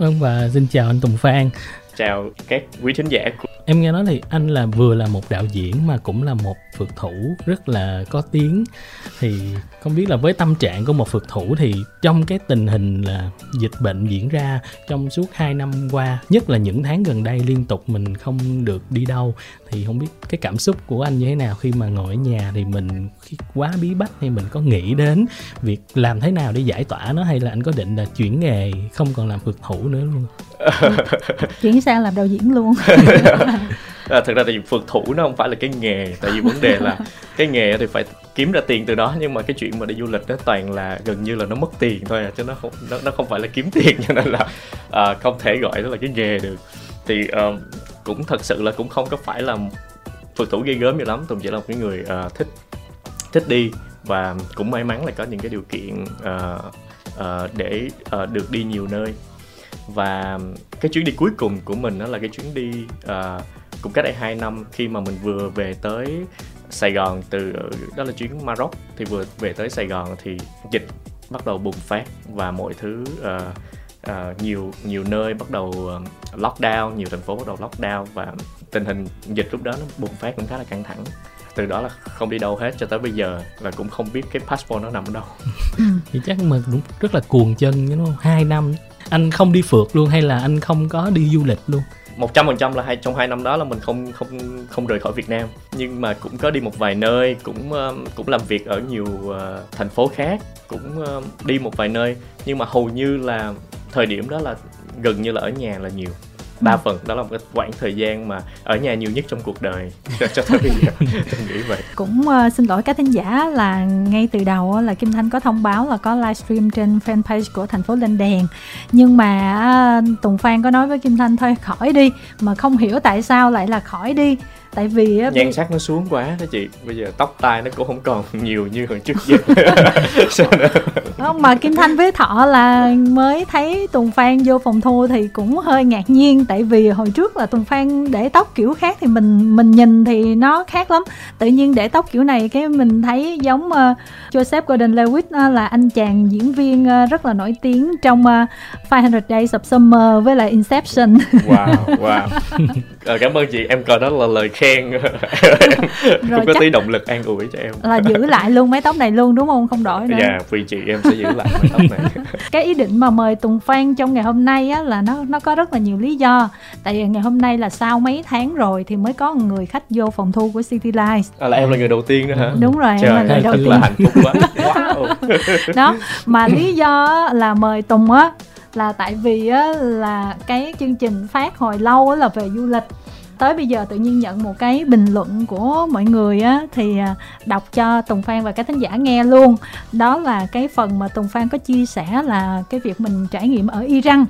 Vâng và xin chào anh Tùng Phan. Chào các quý thính giả của Em nghe nói thì anh là vừa là một đạo diễn mà cũng là một phượt thủ rất là có tiếng. Thì không biết là với tâm trạng của một phượt thủ thì trong cái tình hình là dịch bệnh diễn ra trong suốt 2 năm qua nhất là những tháng gần đây liên tục mình không được đi đâu thì không biết cái cảm xúc của anh như thế nào khi mà ngồi ở nhà thì mình quá bí bách hay mình có nghĩ đến việc làm thế nào để giải tỏa nó hay là anh có định là chuyển nghề không còn làm phượt thủ nữa luôn? Chuyển sang làm đạo diễn luôn. À, thực ra thì phượt thủ nó không phải là cái nghề tại vì vấn đề là cái nghề thì phải kiếm ra tiền từ đó nhưng mà cái chuyện mà đi du lịch nó toàn là gần như là nó mất tiền thôi à chứ nó không nó, nó không phải là kiếm tiền cho nên là à, không thể gọi đó là cái nghề được. Thì uh, cũng thật sự là cũng không có phải là phượt thủ ghê gớm gì lắm tùng chỉ là một cái người uh, thích thích đi và cũng may mắn là có những cái điều kiện uh, uh, để uh, được đi nhiều nơi và cái chuyến đi cuối cùng của mình đó là cái chuyến đi uh, cũng cách đây 2 năm khi mà mình vừa về tới Sài Gòn từ đó là chuyến Maroc thì vừa về tới Sài Gòn thì dịch bắt đầu bùng phát và mọi thứ uh, uh, nhiều nhiều nơi bắt đầu uh, lockdown nhiều thành phố bắt đầu lockdown và tình hình dịch lúc đó nó bùng phát cũng khá là căng thẳng. Từ đó là không đi đâu hết cho tới bây giờ và cũng không biết cái passport nó nằm ở đâu. Thì chắc mà đúng rất là cuồng chân đúng không hai năm anh không đi phượt luôn hay là anh không có đi du lịch luôn? Một trăm phần trăm là hai, trong hai năm đó là mình không không không rời khỏi Việt Nam. Nhưng mà cũng có đi một vài nơi, cũng um, cũng làm việc ở nhiều ờ, thành phố khác, cũng um, đi một vài nơi. Nhưng mà hầu như là thời điểm đó là gần như là ở nhà là nhiều đa phần đó là một cái quãng thời gian mà ở nhà nhiều nhất trong cuộc đời. Cho tới bây giờ tôi nghĩ vậy. Cũng uh, xin lỗi các thính giả là ngay từ đầu là kim thanh có thông báo là có livestream trên fanpage của thành phố lên đèn. Nhưng mà uh, tùng phan có nói với kim thanh thôi khỏi đi. Mà không hiểu tại sao lại là khỏi đi tại vì nhan sắc nó xuống quá đó chị. Bây giờ tóc tai nó cũng không còn nhiều như hồi trước giờ. Không mà kim thanh với thọ là mới thấy tùng phan vô phòng thu thì cũng hơi ngạc nhiên. Tại vì hồi trước là tùng phan để tóc kiểu khác thì mình mình nhìn thì nó khác lắm. Tự nhiên để tóc kiểu này cái mình thấy giống uh, joseph gordon levitt uh, là anh chàng diễn viên uh, rất là nổi tiếng trong uh, 500 Days of Summer với lại Inception. Wow wow. À, cảm ơn chị. Em coi đó là lời khen. Rồi có tí động lực an ủi cho em. là giữ lại luôn mái tóc này luôn đúng không? Không đổi nữa. Dạ yeah, vì chị em sẽ giữ lại mái tóc này. Cái ý định mà mời Tùng Phan trong ngày hôm nay á là nó nó có rất là nhiều lý do. Tại vì ngày hôm nay là sau mấy tháng rồi thì mới có người khách vô phòng thu của City Life à, là em là người đầu tiên đó hả? Đúng rồi Trời, em là người đầu tiên là hạnh phúc quá. Wow. đó mà lý do là mời Tùng á là tại vì á, là cái chương trình phát hồi lâu á, là về du lịch tới bây giờ tự nhiên nhận một cái bình luận của mọi người á, thì à, đọc cho Tùng Phan và các thính giả nghe luôn. Đó là cái phần mà Tùng Phan có chia sẻ là cái việc mình trải nghiệm ở Iran.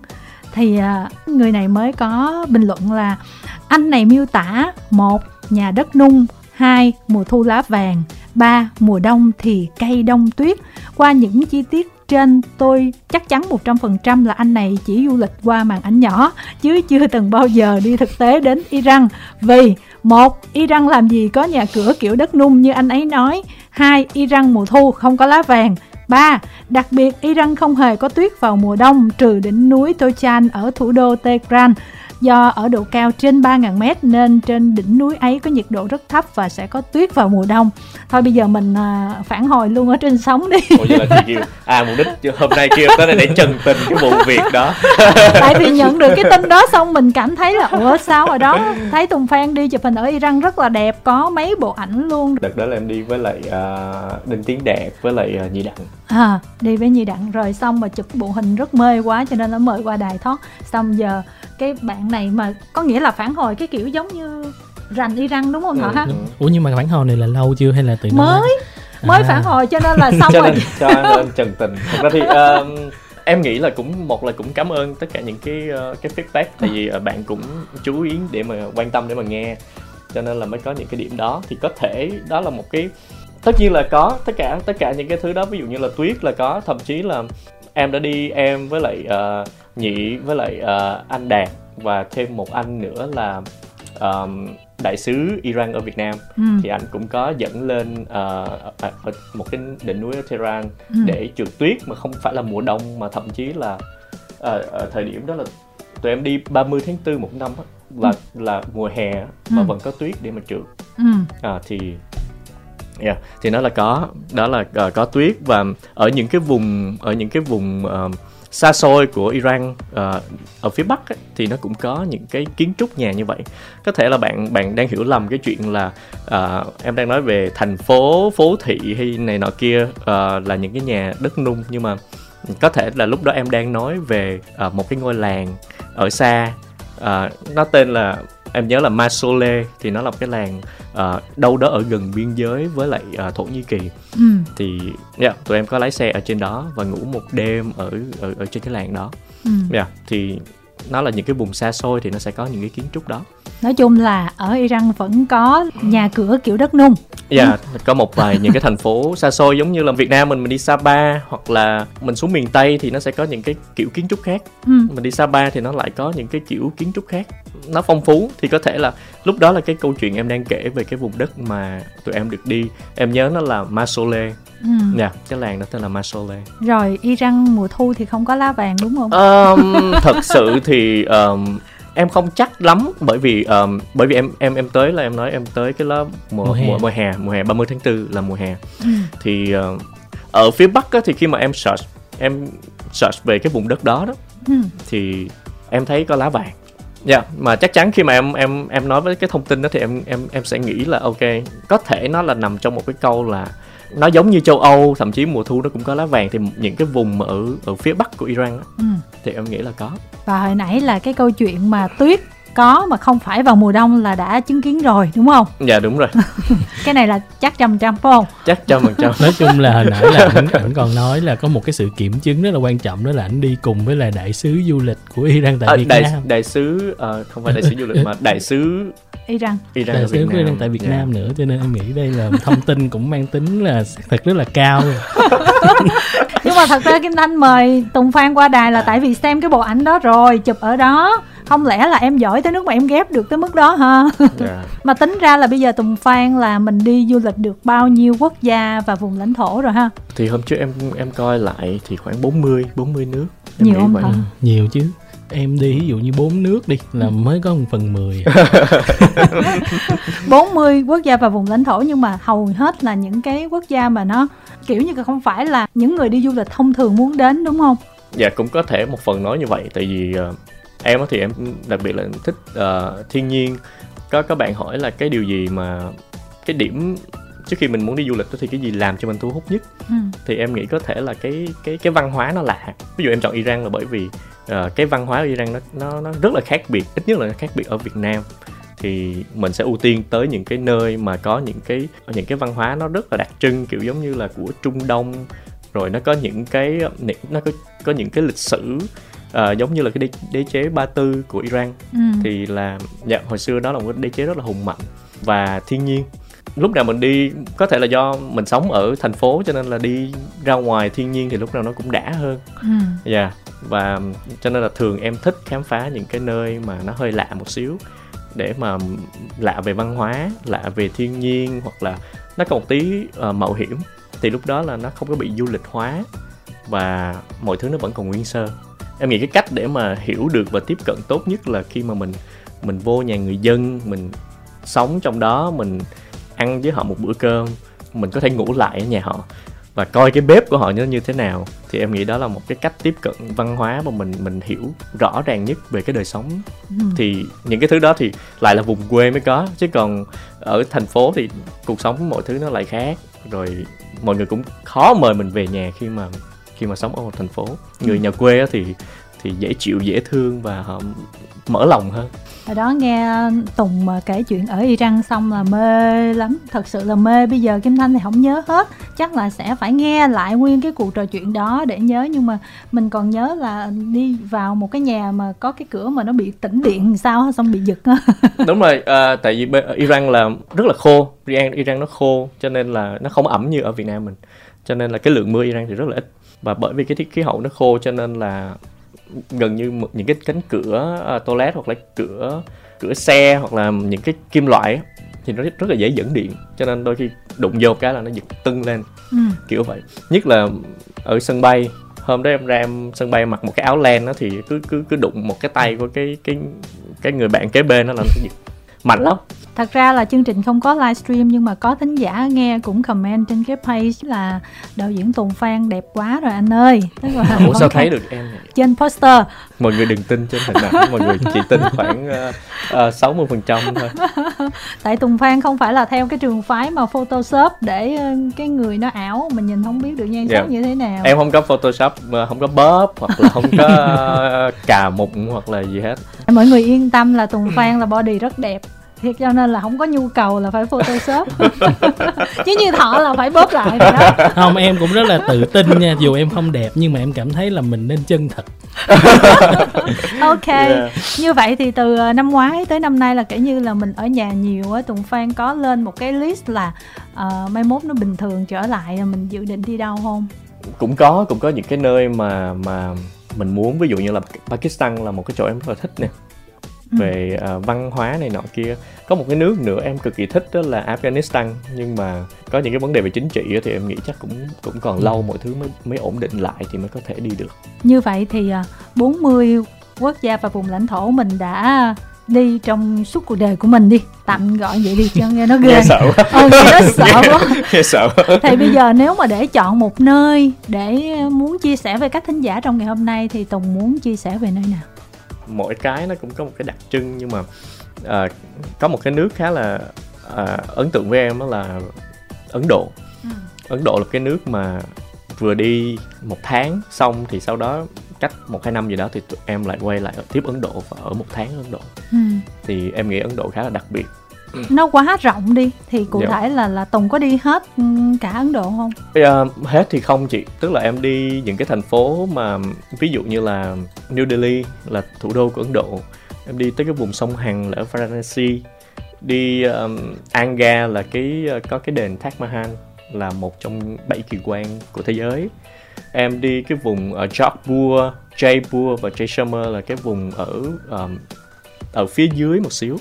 Thì à, người này mới có bình luận là, anh này miêu tả một nhà đất nung, hai mùa thu lá vàng, ba mùa đông thì cây đông tuyết. Qua những chi tiết trên tôi chắc chắn 100% là anh này chỉ du lịch qua màn ảnh nhỏ chứ chưa từng bao giờ đi thực tế đến Iran. Vì một Iran làm gì có nhà cửa kiểu đất nung như anh ấy nói. Hai Iran mùa thu không có lá vàng. 3. Đặc biệt, Iran không hề có tuyết vào mùa đông trừ đỉnh núi Tochan ở thủ đô Tehran. Do ở độ cao trên 3.000 mét nên trên đỉnh núi ấy có nhiệt độ rất thấp và sẽ có tuyết vào mùa đông. Thôi bây giờ mình à, phản hồi luôn ở trên sóng đi. Ủa vậy là chị à mục đích hôm nay kêu tới đây để trần tình cái vụ việc đó. Tại vì nhận được cái tin đó xong mình cảm thấy là ủa sao ở đó thấy Tùng Phan đi chụp hình ở Iran rất là đẹp, có mấy bộ ảnh luôn. Đợt đó là em đi với lại uh, Đinh Tiến Đạt với lại uh, Nhi Đặng. À, đi với Nhi Đặng rồi xong mà chụp bộ hình rất mê quá cho nên nó mời qua đài thoát. Xong giờ cái bạn này mà có nghĩa là phản hồi cái kiểu giống như rành y răng đúng không ừ, hả? Ủa nhưng mà phản hồi này là lâu chưa hay là từ mới mới à. phản hồi cho nên là xong cho rồi. nên, cho nên trần tình. Thật ra thì uh, em nghĩ là cũng một là cũng cảm ơn tất cả những cái uh, cái feedback tại vì uh, bạn cũng chú ý để mà quan tâm để mà nghe. Cho nên là mới có những cái điểm đó. Thì có thể đó là một cái tất nhiên là có tất cả tất cả những cái thứ đó ví dụ như là tuyết là có thậm chí là em đã đi em với lại uh, nhị với lại uh, anh đạt và thêm một anh nữa là um, đại sứ Iran ở Việt Nam ừ. thì anh cũng có dẫn lên uh, một cái đỉnh núi ở Tehran ừ. để trượt tuyết mà không phải là mùa đông mà thậm chí là ở, ở thời điểm đó là tụi em đi 30 tháng 4 một năm là là mùa hè mà Ừ. vẫn có tuyết để mà trượt ừ à, thì yeah, thì nó là có đó là ờ, có tuyết và ở những cái vùng ở những cái vùng ờ, xa xôi của Iran uh, ở phía bắc ấy, thì nó cũng có những cái kiến trúc nhà như vậy. Có thể là bạn bạn đang hiểu lầm cái chuyện là uh, em đang nói về thành phố phố thị hay này nọ kia uh, là những cái nhà đất nung. Nhưng mà có thể là lúc đó em đang nói về uh, một cái ngôi làng ở xa uh, nó tên là em nhớ là Masole thì nó là một cái làng ờ, đâu đó ở gần biên giới với lại ờ, Thổ Nhĩ Kỳ. Ừ. Thì yeah, tụi em có lái xe ở trên đó và ngủ một đêm ở ở, ở trên cái làng đó. Ừ. Yeah, thì nó là những cái vùng xa xôi thì nó sẽ có những cái kiến trúc đó nói chung là ở Iran vẫn có nhà cửa kiểu đất nung Yeah, có một vài những cái thành phố xa xôi giống như là Việt Nam mình mình đi Sapa hoặc là mình xuống miền Tây thì nó sẽ có những cái kiểu kiến trúc khác. ừ Mình đi Sapa thì nó lại có những cái kiểu kiến trúc khác. Nó phong phú thì có thể là lúc đó là cái câu chuyện em đang kể về cái vùng đất mà tụi em được đi. Em nhớ nó là Masole. ừ Dạ, cái làng đó tên là Masole. rồi Iran mùa thu thì không có lá vàng đúng không Um, thật sự thì um, em không chắc lắm bởi vì um, bởi vì em em em tới là em nói em tới cái lớp mùa Mùa hè. mùa, mùa hè mùa hè 30 tháng 4 là mùa hè ừ thì ờ, ở phía bắc á, thì khi mà em search em search về cái vùng đất đó đó ừ thì em thấy có lá vàng dạ mà chắc chắn khi mà em em em nói với cái thông tin đó thì em em em sẽ nghĩ là ok có thể nó là nằm trong một cái câu là nó giống như châu Âu thậm chí mùa thu nó cũng có lá vàng. Thì những cái vùng mà ở ở phía bắc của Iran á, ừ. thì em nghĩ là có. Và hồi nãy là cái câu chuyện mà tuyết có mà không phải vào mùa đông là đã chứng kiến rồi đúng không? Dạ đúng rồi. Cái này là chắc trăm trăm phải không? Chắc trăm phần trăm. Nói chung là hồi nãy là ảnh, ảnh còn nói là có một cái sự kiểm chứng rất là quan trọng đó là ảnh đi cùng với là đại sứ du lịch của Iran tại Ờ, Việt đại Nam. đại sứ ờ, không phải đại sứ du lịch mà đại sứ Iran. Iran đại sứ Việt của Iran tại Việt Dạ. Nam nữa cho nên em nghĩ đây là thông tin cũng mang tính là thật rất là cao. Nhưng mà thật ra Kim Thanh mời Tùng Phan qua đài là tại vì xem cái bộ ảnh đó rồi chụp ở đó không lẽ là em giỏi tới nước mà em ghép được tới mức đó ha? Dạ. mà tính ra là bây giờ Tùng Phan là mình đi du lịch được bao nhiêu quốc gia và vùng lãnh thổ rồi ha? Thì hôm trước em em coi lại thì khoảng 40 40 nước. Em Nhiều không vậy. hả? Ừ, nhiều chứ. Em đi ví dụ như bốn nước đi là mới có một phần mười. 40 quốc gia và vùng lãnh thổ nhưng mà hầu hết là những cái quốc gia mà nó kiểu như không phải là những người đi du lịch thông thường muốn đến đúng không? Dạ cũng có thể một phần nói như vậy. Tại vì ờ, em thì em đặc biệt là thích ờ, thiên nhiên. Có các bạn hỏi là cái điều gì mà cái điểm trước khi mình muốn đi du lịch đó thì cái gì làm cho mình thu hút nhất? Ừ. thì em nghĩ có thể là cái cái cái văn hóa nó lạ. Ví dụ em chọn Iran là bởi vì ờ, cái văn hóa ở Iran nó nó nó rất là khác biệt ít nhất là nó khác biệt ở Việt Nam. Thì mình sẽ ưu tiên tới những cái nơi mà có những cái những cái văn hóa nó rất là đặc trưng kiểu giống như là của Trung Đông. Rồi nó có những cái nó có có những cái lịch sử ờ, giống như là cái đế, đế chế Ba Tư của Iran. Ừ. thì là dạ, hồi xưa đó là một cái đế chế rất là hùng mạnh và thiên nhiên. Lúc nào mình đi có thể là do mình sống ở thành phố cho nên là đi ra ngoài thiên nhiên thì lúc nào nó cũng đã hơn. Ừ. dạ và cho nên là thường em thích khám phá những cái nơi mà nó hơi lạ một xíu để mà lạ về văn hóa lạ về thiên nhiên hoặc là nó có một tí ờ, mạo hiểm. Thì lúc đó là nó không có bị du lịch hóa và mọi thứ nó vẫn còn nguyên sơ em nghĩ cái cách để mà hiểu được và tiếp cận tốt nhất là khi mà mình mình vô nhà người dân mình sống trong đó mình ăn với họ một bữa cơm mình có thể ngủ lại ở nhà họ và coi cái bếp của họ nó như thế nào thì em nghĩ đó là một cái cách tiếp cận văn hóa mà mình mình hiểu rõ ràng nhất về cái đời sống Ừ. thì những cái thứ đó thì lại là vùng quê mới có chứ còn ở thành phố thì cuộc sống mọi thứ nó lại khác rồi mọi người cũng khó mời mình về nhà khi mà khi mà sống ở một thành phố. Người nhà quê thì thì dễ chịu dễ thương và họ mở lòng hơn. Hồi đó nghe Tùng mà kể chuyện ở Iran xong là mê lắm. Thật sự là mê. Bây giờ Kim Thanh thì không nhớ hết. Chắc là sẽ phải nghe lại nguyên cái cuộc trò chuyện đó để nhớ. Nhưng mà mình còn nhớ là đi vào một cái nhà mà có cái cửa mà nó bị tĩnh điện sao Xong bị giật đúng rồi à, tại vì Iran là rất là khô. Iran Iran nó khô cho nên là nó không ẩm như ở Việt Nam mình. Cho nên là cái lượng mưa Iran thì rất là ít và bởi vì cái khí- khí hậu nó khô cho nên là gần như những cái cánh cửa uh, toilet hoặc là cửa cửa xe hoặc là những cái kim loại thì nó rất, rất là dễ dẫn điện. Cho nên đôi khi đụng vô cái là nó giật tưng lên. Ừ. kiểu vậy. Nhất là ở sân bay. Hôm đó em ra em sân bay mặc một cái áo len đó thì cứ cứ cứ đụng một cái tay của cái cái cái người bạn kế bên đó là nó giật. Mạnh lắm thật ra là chương trình không có livestream nhưng mà có thính giả nghe cũng comment trên cái page là đạo diễn Tùng Phan đẹp quá rồi anh ơi tức là ủa sao thấy được em này? trên poster mọi người đừng tin trên hình ảnh mọi người chỉ tin khoảng ờ, sáu mươi phần trăm thôi tại Tùng Phan không phải là theo cái trường phái mà photoshop để ờ, cái người nó ảo mình nhìn không biết được nhan sắc yeah. Dạ. như thế nào em không có photoshop không có bóp hoặc là không có cà mụn hoặc là gì hết mọi người yên tâm là Tùng Phan là body rất đẹp thiệt cho nên là không có nhu cầu là phải photoshop. Chứ như thọ là phải bóp lại rồi đó. Không em cũng rất là tự tin nha dù em không đẹp nhưng mà em cảm thấy là mình nên chân thật. Ok yeah. như vậy thì từ ờ, năm ngoái tới năm nay là kể như là mình ở nhà nhiều á tùng phan có lên một cái list là uh, mai mốt nó bình thường trở lại là mình dự định đi đâu không? Cũng có cũng có những cái nơi mà mà mình muốn. Ví dụ như là Pakistan là một cái chỗ em rất là thích nè. Về uh, văn hóa này nọ kia. Có một cái nước nữa em cực kỳ thích đó là Afghanistan nhưng mà có những cái vấn đề về chính trị thì em nghĩ chắc cũng cũng còn ừ. lâu mọi thứ mới mới ổn định lại thì mới có thể đi được. Như vậy thì 40 à, quốc gia và vùng lãnh thổ mình đã đi trong suốt cuộc đời của mình đi. Tạm gọi vậy đi cho nghe nó ghê. nghe sợ quá. Ờ, nghe nó sợ quá. nghe sợ thì bây giờ nếu mà để chọn một nơi để muốn chia sẻ với các thính giả trong ngày hôm nay thì tùng muốn chia sẻ về nơi nào mỗi cái nó cũng có một cái đặc trưng nhưng mà uh, có một cái nước khá là uh, ấn tượng với em đó là ấn độ ừ. ấn độ là cái nước mà vừa đi một tháng xong thì sau đó cách một hai năm gì đó thì tụi em lại quay lại tiếp ấn độ và ở một tháng ấn độ ừ. thì em nghĩ ấn độ khá là đặc biệt nó quá rộng đi thì cụ dạ. thể là là tùng có đi hết ừ, cả ấn độ không? Uh, hết thì không chị. Tức là em đi những cái thành phố mà ví dụ như là new delhi là thủ đô của ấn độ. Em đi tới cái vùng sông hằng là ở varanasi. Đi um, anga là cái uh, có cái đền Taj Mahal là một trong bảy kỳ quan của thế giới. Em đi cái vùng ở Jodhpur, Jaipur và Jaisalmer là cái vùng ở um, ở phía dưới một xíu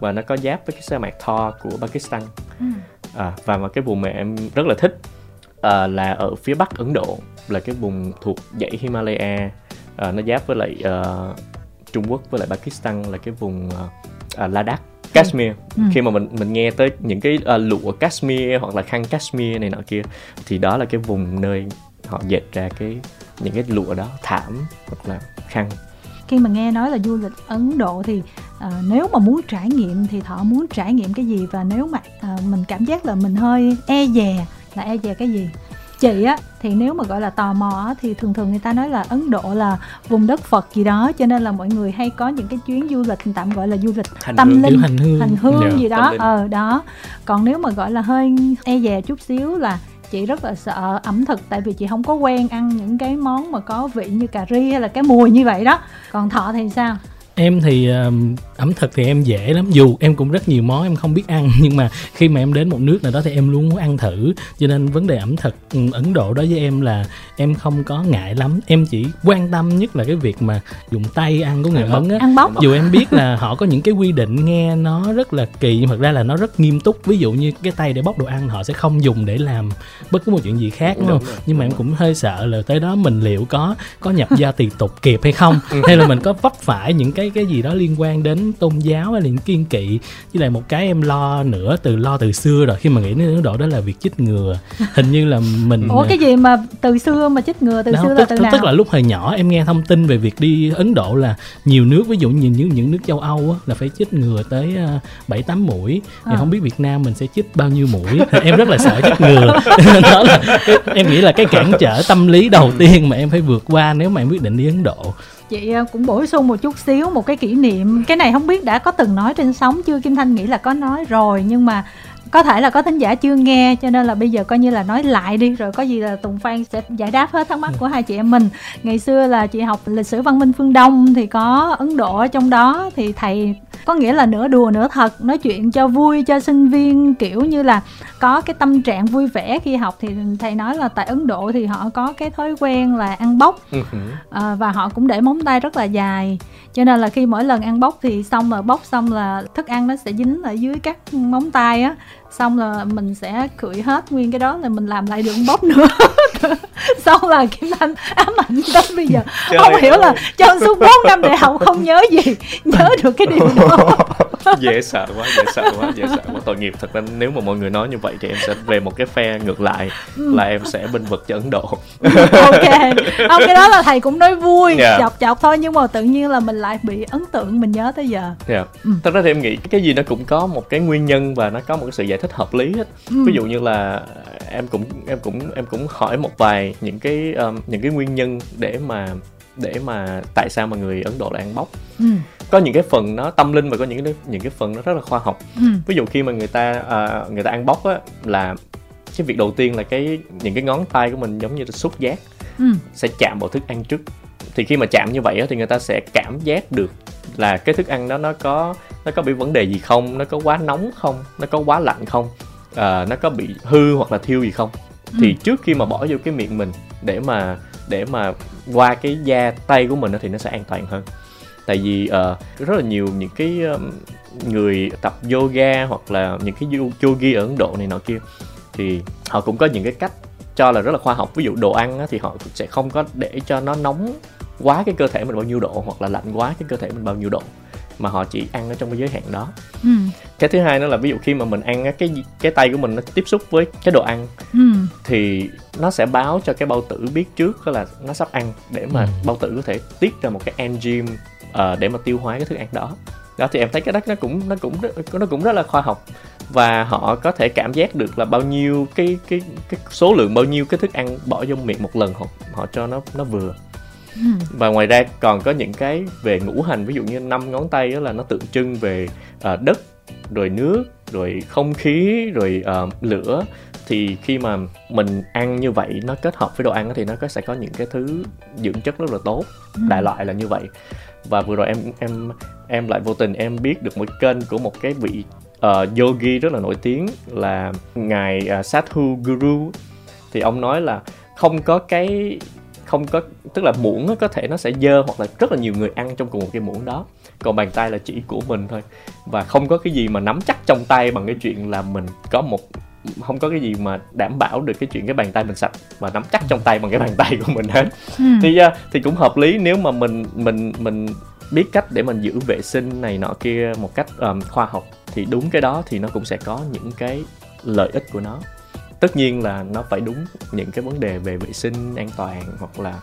và nó có giáp với cái sa mạc Thor của Pakistan. Ừ. à, và mà cái vùng mà em rất là thích à, là ở phía bắc Ấn Độ là cái vùng thuộc dãy Himalaya. À, nó giáp với lại uh, Trung Quốc với lại Pakistan là cái vùng uh, uh, Ladakh Kashmir. Ừ. khi mà mình mình nghe tới những cái uh, lụa Kashmir hoặc là khăn Kashmir này nọ kia thì đó là cái vùng nơi họ dệt ra cái những cái lụa đó thảm hoặc là khăn khi mà nghe nói là du lịch Ấn Độ thì à, nếu mà muốn trải nghiệm thì thọ muốn trải nghiệm cái gì? Và nếu mà à, mình cảm giác là mình hơi e dè là e dè cái gì? Chị á thì nếu mà gọi là tò mò á, thì thường thường người ta nói là Ấn Độ là vùng đất Phật gì đó cho nên là mọi người hay có những cái chuyến du lịch tạm gọi là du lịch hành tâm hương, linh hành hương, hành hương yeah, gì đó ờ đó. Còn nếu mà gọi là hơi e dè chút xíu là chị rất là sợ ẩm thực tại vì chị không có quen ăn những cái món mà có vị như cà ri hay là cái mùi như vậy đó. Còn thọ thì sao? Em thì ẩm thực thì em dễ lắm. Dù em cũng rất nhiều món em không biết ăn nhưng mà khi mà em đến một nước nào đó thì em luôn muốn ăn thử. Cho nên vấn đề ẩm thực ừ, ấn độ đó với em là em không có ngại lắm. Em chỉ quan tâm nhất là cái việc mà dùng tay ăn của người ấn á. Ăn bóc. Dù em biết là họ có những cái quy định nghe nó rất là kỳ nhưng thật ra là nó rất nghiêm túc. Ví dụ như cái tay để bóc đồ ăn họ sẽ không dùng để làm bất cứ một chuyện gì khác đúng không? nhưng mà em cũng hơi sợ là tới đó mình liệu có có nhập gia tỳ tục kịp hay không? Hay là mình có vấp phải những cái cái gì đó liên quan đến tôn giáo hay là những kiên kỵ. Với lại một cái em lo nữa từ lo từ xưa rồi khi mà nghĩ đến Ấn Độ đó là việc chích ngừa. Hình như là mình ủa cái gì mà từ xưa mà chích ngừa từ đó, xưa tức, là từ nào? tức là lúc hồi nhỏ em nghe thông tin về việc đi Ấn Độ là nhiều nước ví dụ như những những nước châu Âu á, là phải chích ngừa tới ờ, bảy tám mũi. Thì à. không biết Việt Nam mình sẽ chích bao nhiêu mũi. Em rất là sợ chích ngừa. Đó là em nghĩ là cái cản trở tâm lý đầu tiên mà em phải vượt qua nếu mà em quyết định đi Ấn Độ chị ờ, cũng bổ sung một chút xíu một cái kỷ niệm. Cái này không biết đã có từng nói trên sóng chưa? Kim thanh nghĩ là có nói rồi, nhưng mà có thể là có thính giả chưa nghe cho nên là bây giờ coi như là nói lại đi rồi có gì là tùng phan sẽ giải đáp hết thắc mắc của hai chị em mình. Ngày xưa là chị học lịch sử văn minh phương đông thì có ấn độ ở trong đó thì thầy có nghĩa là nửa đùa nửa thật nói chuyện cho vui cho sinh viên kiểu như là có cái tâm trạng vui vẻ khi học. Thì thầy nói là tại ấn độ thì họ có cái thói quen là ăn bốc ừ à, và họ cũng để móng tay rất là dài. Cho nên là khi mỗi lần ăn bốc thì xong mà bốc xong là thức ăn nó sẽ dính ở dưới các móng tay á xong là mình sẽ cưỡi hết nguyên cái đó là mình làm lại đường bốc nữa xong là kim thanh ám ảnh tới bây giờ Trời không hiểu là trong suốt 4 năm đại học không nhớ gì nhớ được cái điều đó dễ sợ quá dễ sợ quá dễ sợ quá tội nghiệp thật ra nếu mà mọi người nói như vậy thì em sẽ về một cái phe ngược lại Ừ. là em sẽ binh vực cho ấn độ ok không cái đó là thầy cũng nói vui Dạ. chọc chọc thôi nhưng mà tự nhiên là mình lại bị ấn tượng mình nhớ tới giờ yeah. Ừ. thật ra thì em nghĩ cái gì nó cũng có một cái nguyên nhân và nó có một cái sự giải thích hợp lý hết Ừ. ví dụ như là em cũng em cũng em cũng hỏi một vài những cái um, những cái nguyên nhân để mà để mà tại sao mà người ấn độ lại ăn bóc ừ. có những cái phần nó tâm linh và có những cái những cái phần nó rất là khoa học Ừ. ví dụ khi mà người ta à, người ta ăn bóc á là cái việc đầu tiên là cái những cái ngón tay của mình giống như là xúc giác Ừ. sẽ chạm vào thức ăn trước thì khi mà chạm như vậy á, thì người ta sẽ cảm giác được là cái thức ăn đó nó có nó có bị vấn đề gì không? Nó có quá nóng không? Nó có quá lạnh không? À, nó có bị hư hoặc là thiêu gì không? Thì trước khi mà bỏ vô cái miệng mình để mà để mà qua cái da tay của mình thì nó sẽ an toàn hơn. Tại vì ờ, rất là nhiều những cái um, người tập yoga hoặc là những cái yogi ở Ấn Độ này nọ kia thì họ cũng có những cái cách cho là rất là khoa học. Ví dụ đồ ăn á, thì họ sẽ không có để cho nó nóng quá cái cơ thể mình bao nhiêu độ hoặc là lạnh quá cái cơ thể mình bao nhiêu độ mà họ chỉ ăn ở trong cái giới hạn đó Ừ. cái thứ hai nữa là ví dụ khi mà mình ăn cái cái tay của mình nó tiếp xúc với cái đồ ăn Ừ. thì nó sẽ báo cho cái bao tử biết trước là nó sắp ăn để mà Ừ. bao tử có thể tiết ra một cái enzyme ờ, để mà tiêu hóa cái thức ăn đó đó thì em thấy cái đó nó cũng nó cũng nó cũng rất là khoa học và họ có thể cảm giác được là bao nhiêu cái cái cái số lượng bao nhiêu cái thức ăn bỏ vô miệng một lần họ họ cho nó nó vừa. Và ngoài ra còn có những cái về ngũ hành ví dụ như năm ngón tay đó là nó tượng trưng về ờ, đất rồi nước rồi không khí rồi ờ, lửa. Thì khi mà mình ăn như vậy nó kết hợp với đồ ăn thì nó có sẽ có những cái thứ dưỡng chất rất là tốt Ừ. đại loại là như vậy. Và vừa rồi em em em lại vô tình em biết được một kênh của một cái vị ờ, yogi rất là nổi tiếng là ngài uh, Sadhu Guru thì ông nói là không có cái không có tức là muỗng có thể nó sẽ dơ hoặc là rất là nhiều người ăn trong cùng một cái muỗng đó. Còn bàn tay là chỉ của mình thôi. Và không có cái gì mà nắm chắc trong tay bằng cái chuyện là mình có một không có cái gì mà đảm bảo được cái chuyện cái bàn tay mình sạch và nắm chắc trong tay bằng cái bàn tay của mình hết. Ừ. thì à, thì cũng hợp lý nếu mà mình mình mình biết cách để mình giữ vệ sinh này nọ kia một cách um, khoa học thì đúng cái đó thì nó cũng sẽ có những cái lợi ích của nó tất nhiên là nó phải đúng những cái vấn đề về vệ sinh an toàn hoặc là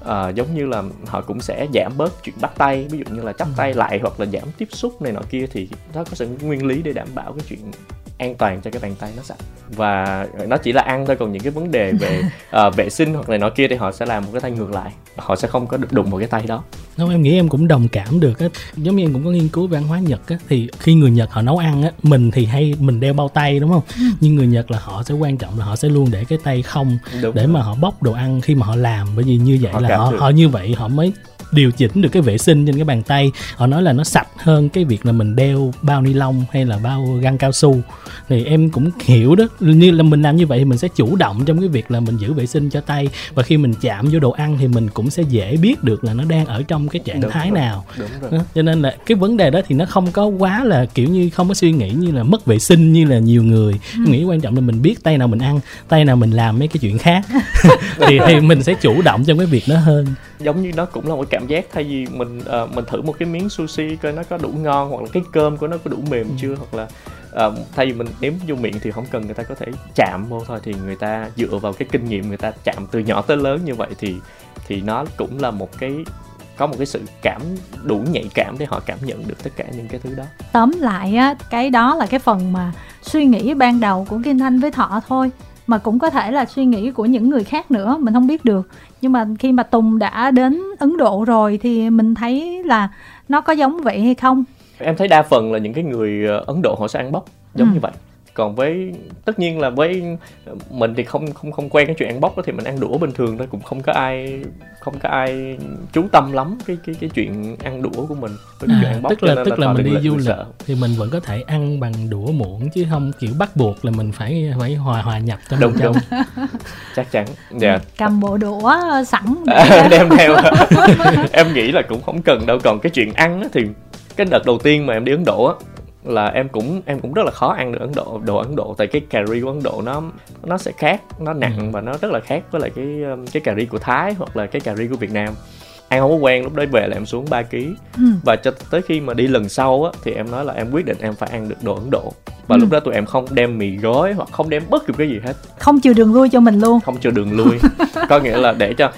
ờ, giống như là họ cũng sẽ giảm bớt chuyện bắt tay. Ví dụ như là chắp tay lại hoặc là giảm tiếp xúc này nọ kia thì nó có sự nguyên lý để đảm bảo cái chuyện an toàn cho cái bàn tay nó sạch. Và nó chỉ là ăn thôi còn những cái vấn đề về ờ, vệ sinh hoặc này nọ kia thì họ sẽ làm một cái tay ngược lại. Họ sẽ không có được đụng vào cái tay đó. Không, em nghĩ em cũng đồng cảm được á. Giống như em cũng có nghiên cứu về văn hóa nhật á thì khi người nhật họ nấu ăn á mình thì hay mình đeo bao tay đúng không? Nhưng người nhật là họ sẽ quan trọng là họ sẽ luôn để cái tay không Đúng. để mà họ bóc đồ ăn khi mà họ làm. Bởi vì như vậy Họ là họ được. họ như vậy họ mới điều chỉnh được cái vệ sinh trên cái bàn tay. Họ nói là nó sạch hơn cái việc là mình đeo bao ni lông hay là bao găng cao su. Thì em cũng hiểu đó như là mình làm như vậy thì mình sẽ chủ động trong cái việc là mình giữ vệ sinh cho tay. Và khi mình chạm vô đồ ăn thì mình cũng sẽ dễ biết được là nó đang ở trong cái trạng Đúng thái rồi. nào. đúng rồi. Đó. cho nên là cái vấn đề đó thì nó không có quá là kiểu như không có suy nghĩ như là mất vệ sinh như là nhiều người. Em nghĩ quan trọng là mình biết tay nào mình ăn tay nào mình làm mấy cái chuyện khác. Thì thì mình sẽ chủ động trong cái việc đó hơn. Giống như nó cũng là một cái cảm giác thay vì mình ờ, mình thử một cái miếng sushi coi nó có đủ ngon hoặc là cái cơm của nó có đủ mềm Ừ. chưa hoặc là ờ, thay vì mình nếm vô miệng thì không cần người ta có thể chạm vô thôi thì người ta dựa vào cái kinh nghiệm người ta chạm từ nhỏ tới lớn như vậy thì thì nó cũng là một cái có một cái sự cảm đủ nhạy cảm để họ cảm nhận được tất cả những cái thứ đó tóm lại á cái đó là cái phần mà suy nghĩ ban đầu của Kim Thanh với Thọ thôi mà cũng có thể là suy nghĩ của những người khác nữa mình không biết được. Nhưng mà khi mà Tùng đã đến Ấn Độ rồi thì mình thấy là nó có giống vậy hay không? Em thấy đa phần là những cái người ờ, Ấn Độ họ sẽ ăn bóc giống Ừ. như vậy còn với tất nhiên là với mình thì không không không quen cái chuyện ăn bóc đó thì mình ăn đũa bình thường thôi cũng không có ai không có ai chú tâm lắm cái cái cái chuyện ăn đũa của mình với cái chuyện à, ăn bóc tức là tức là họ mình đi là du lịch sợ. thì mình vẫn có thể ăn bằng đũa muỗng chứ không kiểu bắt buộc là mình phải phải hòa hòa nhập trong đúng trong. đúng. Chắc chắn. Dạ. Cầm bộ đũa sẵn. À, đem theo. Em nghĩ là cũng không cần đâu còn cái chuyện ăn á thì cái đợt đầu tiên mà em đi Ấn Độ á là em cũng em cũng rất là khó ăn được ấn độ đồ ấn độ. Tại cái cà ri của ấn độ nó nó sẽ khác nó nặng Ừ. và nó rất là khác với lại cái um, cái cà ri của thái hoặc là cái cà ri của việt nam. Ăn không có quen lúc đấy về là em xuống 3 kg ừ. và cho tới khi mà đi lần sau á thì em nói là em quyết định em phải ăn được đồ ấn độ. Và Ừ. lúc đó tụi em không đem mì gói hoặc không đem bất cứ cái gì hết. Không chừa đường lui cho mình luôn. Không cho đường lui. Có nghĩa là để cho